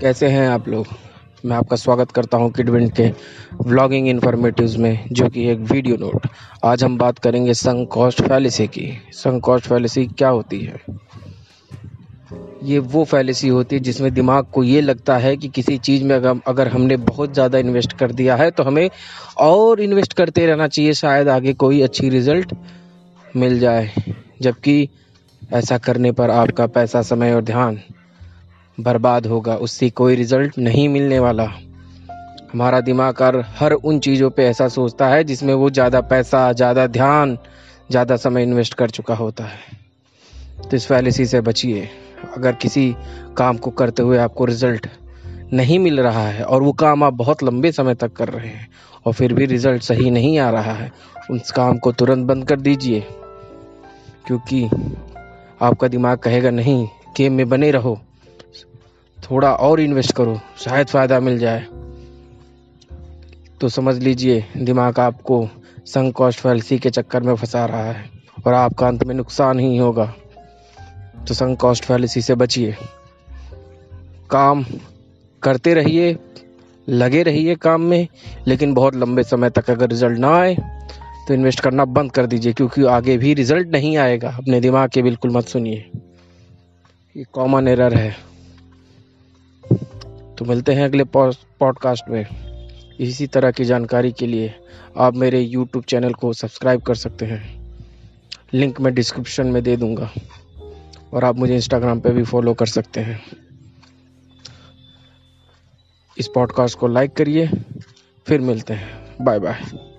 कैसे हैं आप लोग? मैं आपका स्वागत करता हूँ किडविंड के व्लॉगिंग इन्फॉर्मेटिव्स में, जो कि एक वीडियो नोट आज हम बात करेंगे संग कॉस्ट फैलिसी की। संग कॉस्ट फैलिसी क्या होती है? ये वो फैलिसी होती है जिसमें दिमाग को ये लगता है कि किसी चीज़ में अगर अगर हमने बहुत ज़्यादा इन्वेस्ट कर दिया है तो हमें और इन्वेस्ट करते रहना चाहिए, शायद आगे कोई अच्छी रिज़ल्ट मिल जाए। जबकि ऐसा करने पर आपका पैसा, समय और ध्यान बर्बाद होगा, उससे कोई रिज़ल्ट नहीं मिलने वाला। हमारा दिमाग हर उन चीज़ों पे ऐसा सोचता है जिसमें वो ज़्यादा पैसा, ज़्यादा ध्यान, ज़्यादा समय इन्वेस्ट कर चुका होता है। तो इस फैलिसी से बचिए। अगर किसी काम को करते हुए आपको रिज़ल्ट नहीं मिल रहा है और वो काम आप बहुत लंबे समय तक कर रहे हैं और फिर भी रिज़ल्ट सही नहीं आ रहा है, उस काम को तुरंत बंद कर दीजिए। क्योंकि आपका दिमाग कहेगा, नहीं गेम में बने रहो। थोड़ा और इन्वेस्ट करो, शायद फ़ायदा मिल जाए। तो समझ लीजिए, दिमाग आपको संग कॉस्ट फैलसी के चक्कर में फंसा रहा है और आपका अंत में नुकसान ही होगा। तो संग कॉस्ट फैलिसी से बचिए। काम करते रहिए, लगे रहिए काम में, लेकिन बहुत लंबे समय तक अगर रिज़ल्ट ना आए तो इन्वेस्ट करना बंद कर दीजिए, क्योंकि आगे भी रिज़ल्ट नहीं आएगा। अपने दिमाग के बिल्कुल मत सुनिए। ये कॉमन एरर है। तो मिलते हैं अगले पॉडकास्ट में। इसी तरह की जानकारी के लिए आप मेरे यूट्यूब चैनल को सब्सक्राइब कर सकते हैं। लिंक मैं डिस्क्रिप्शन में दे दूँगा। और आप मुझे इंस्टाग्राम पे भी फॉलो कर सकते हैं। इस पॉडकास्ट को लाइक करिए, फिर मिलते हैं। Bye bye